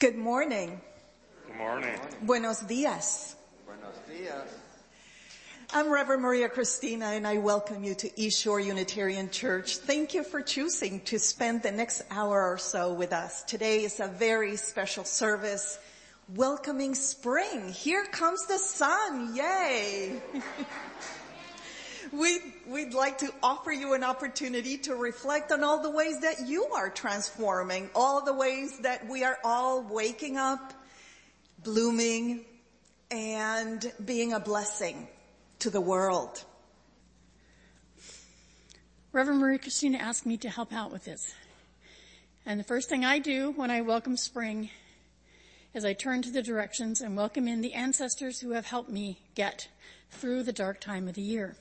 Good morning. Good morning. Buenos dias. Buenos dias. I'm Reverend Maria Cristina and I welcome you to East Shore Unitarian Church. Thank you for choosing to spend the next hour or so with us. Today is a very special service welcoming spring. Here comes the sun. Yay. We'd, we'd like to offer you an opportunity to reflect on all the ways that you are transforming, all the ways that we are all waking up, blooming, and being a blessing to the world. Reverend Maria Cristina asked me to help out with this. And the first thing I do when I welcome spring is I turn to the directions and welcome in the ancestors who have helped me get through the dark time of the year.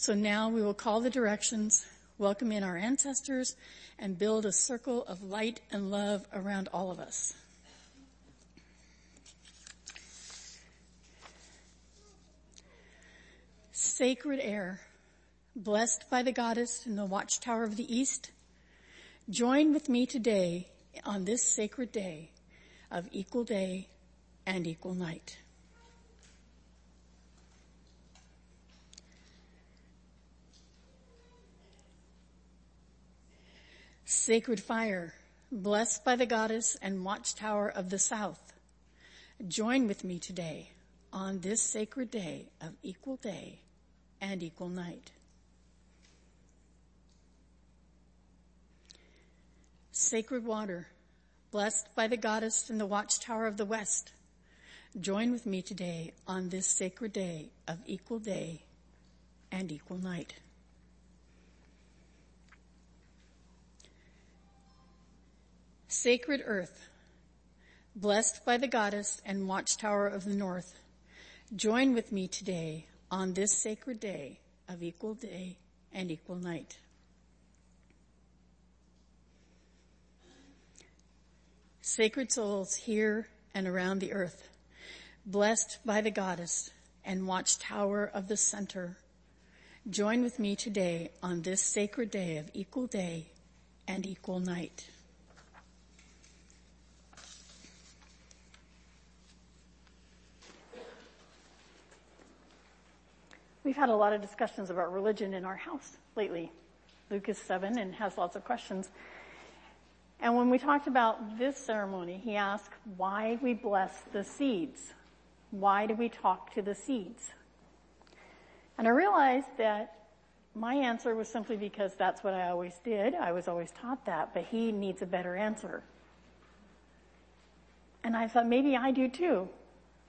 So now we will call the directions, welcome in our ancestors, and build a circle of light and love around all of us. Sacred air, blessed by the goddess in the watchtower of the east, join with me today on this sacred day of equal day and equal night. Sacred fire, blessed by the goddess and watchtower of the south, join with me today on this sacred day of equal day and equal night. Sacred water, blessed by the goddess and the watchtower of the west, join with me today on this sacred day of equal day and equal night. Sacred earth, blessed by the goddess and watchtower of the north, join with me today on this sacred day of equal day and equal night. Sacred souls here and around the earth, blessed by the goddess and watchtower of the center, join with me today on this sacred day of equal day and equal night. We've had a lot of discussions about religion in our house lately. Luke is seven and has lots of questions. And when we talked about this ceremony, he asked why we bless the seeds. Why do we talk to the seeds? And I realized that my answer was simply because that's what I always did. I was always taught that, but he needs a better answer. And I thought maybe I do too.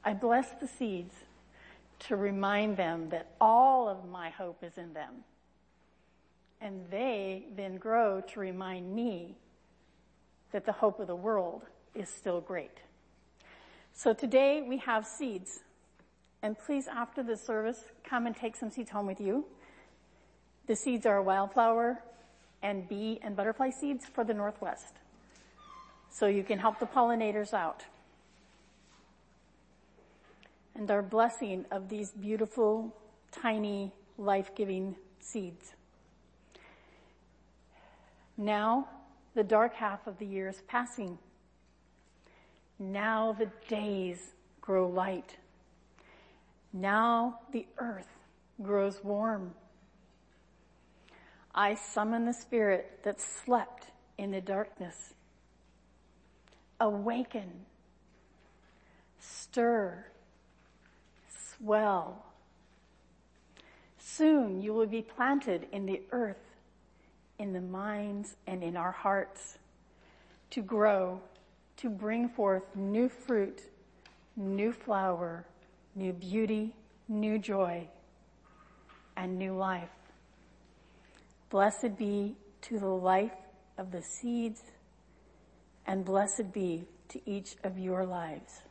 I bless the seeds to remind them that all of my hope is in them. And they then grow to remind me that the hope of the world is still great. So today we have seeds. And please, after the service, come and take some seeds home with you. The seeds are wildflower and bee and butterfly seeds for the Northwest. So you can help the pollinators out and our blessing of these beautiful, tiny, life-giving seeds. Now, the dark half of the year is passing. Now the days grow light. Now the earth grows warm. I summon the spirit that slept in the darkness. Awaken. Stir well. Soon you will be planted in the earth, in the minds and in our hearts to grow, to bring forth new fruit, new flower, new beauty, new joy, and new life. Blessed be to the life of the seeds, and blessed be to each of your lives.